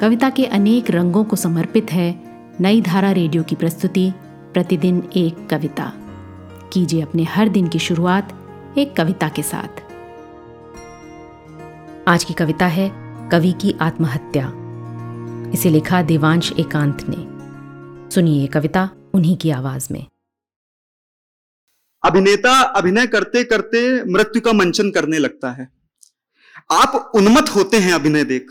कविता के अनेक रंगों को समर्पित है नई धारा रेडियो की प्रस्तुति, प्रतिदिन एक कविता। कीजिए अपने हर दिन की शुरुआत एक कविता के साथ। आज की कविता है कवि की आत्महत्या। इसे लिखा देवांश एकांत ने। सुनिए ये कविता उन्हीं की आवाज़ में। अभिनेता अभिनय करते करते मृत्यु का मंचन करने लगता है। आप उन्मत्त होते हैं अभिनय देख।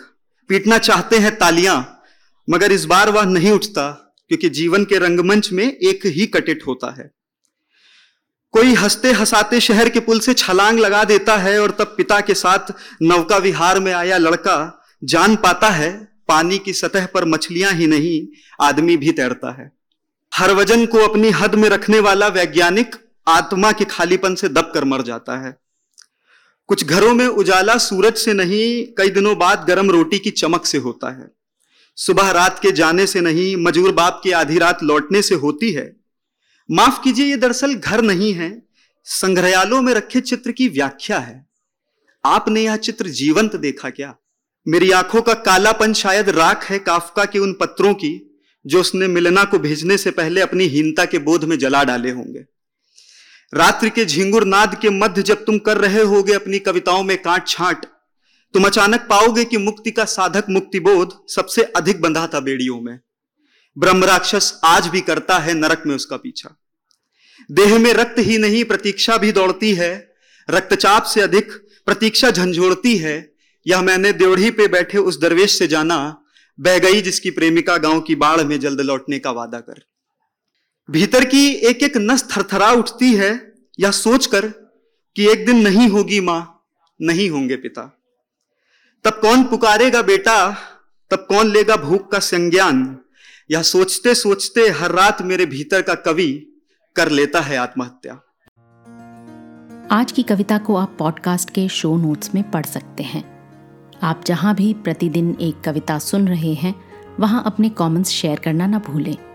पीटना चाहते हैं तालियाँ, मगर इस बार वह नहीं उठता, क्योंकि जीवन के रंगमंच में एक ही कटिट होता है। कोई हँसते हंसाते शहर के पुल से छलांग लगा देता है और तब पिता के साथ नौका विहार में आया लड़का, जान पाता है, पानी की सतह पर मछलियाँ ही नहीं, आदमी भी तैरता है। हर वज़न को अपनी हद में रखने वाला वैज्ञानिक आत्मा के खालीपन से दब कर मर जाता है। कुछ घरों में उजाला सूरज से नहीं, कई दिनों बाद गर्म रोटी की चमक से होता है। सुबह रात के जाने से नहीं, मजूर बाप की आधी रात लौटने से होती है। माफ़ कीजिए, ये दरअसल घर नहीं है। संग्रहालयों में रखे चित्र की व्याख्या है। आपने यह चित्र जीवंत देखा क्या? मेरी आँखों का कालापन शायद राख है काफका के उन पत्रों की, जो उसने मिलना को भेजने से पहले अपनी हीनता के बोध में जला डाले होंगे। रात्रि के झिंगुर नाद के मध्य जब तुम कर रहे होगे अपनी कविताओं में काट छाट, तुम अचानक पाओगे कि मुक्ति का साधक मुक्ति बोध सबसे अधिक बंधा था बेड़ियों में। ब्रह्म राक्षस आज भी करता है नरक में उसका पीछा। देह में रक्त ही नहीं, प्रतीक्षा भी दौड़ती है। रक्तचाप से अधिक प्रतीक्षा झंझोड़ती है। यह मैंने द्योढ़ी पे बैठे उस दरवेश से जाना, बह गई जिसकी प्रेमिका गाँव की बाढ़ में जल्द लौटने का वादा कर। भीतर की एक एक नस थरथरा उठती है, या सोचकर कि एक दिन नहीं होगी माँ, नहीं होंगे पिता। तब कौन पुकारेगा बेटा, तब कौन लेगा भूख का संज्ञान यह सोचते सोचते हर रात मेरे भीतर का कवि कर लेता है आत्महत्या। आज की कविता को आप पॉडकास्ट के शो नोट्स में पढ़ सकते हैं। आप जहाँ भी प्रतिदिन एक कविता सुन रहे हैं, वहाँ अपने कमेंट्स शेयर करना ना भूलें।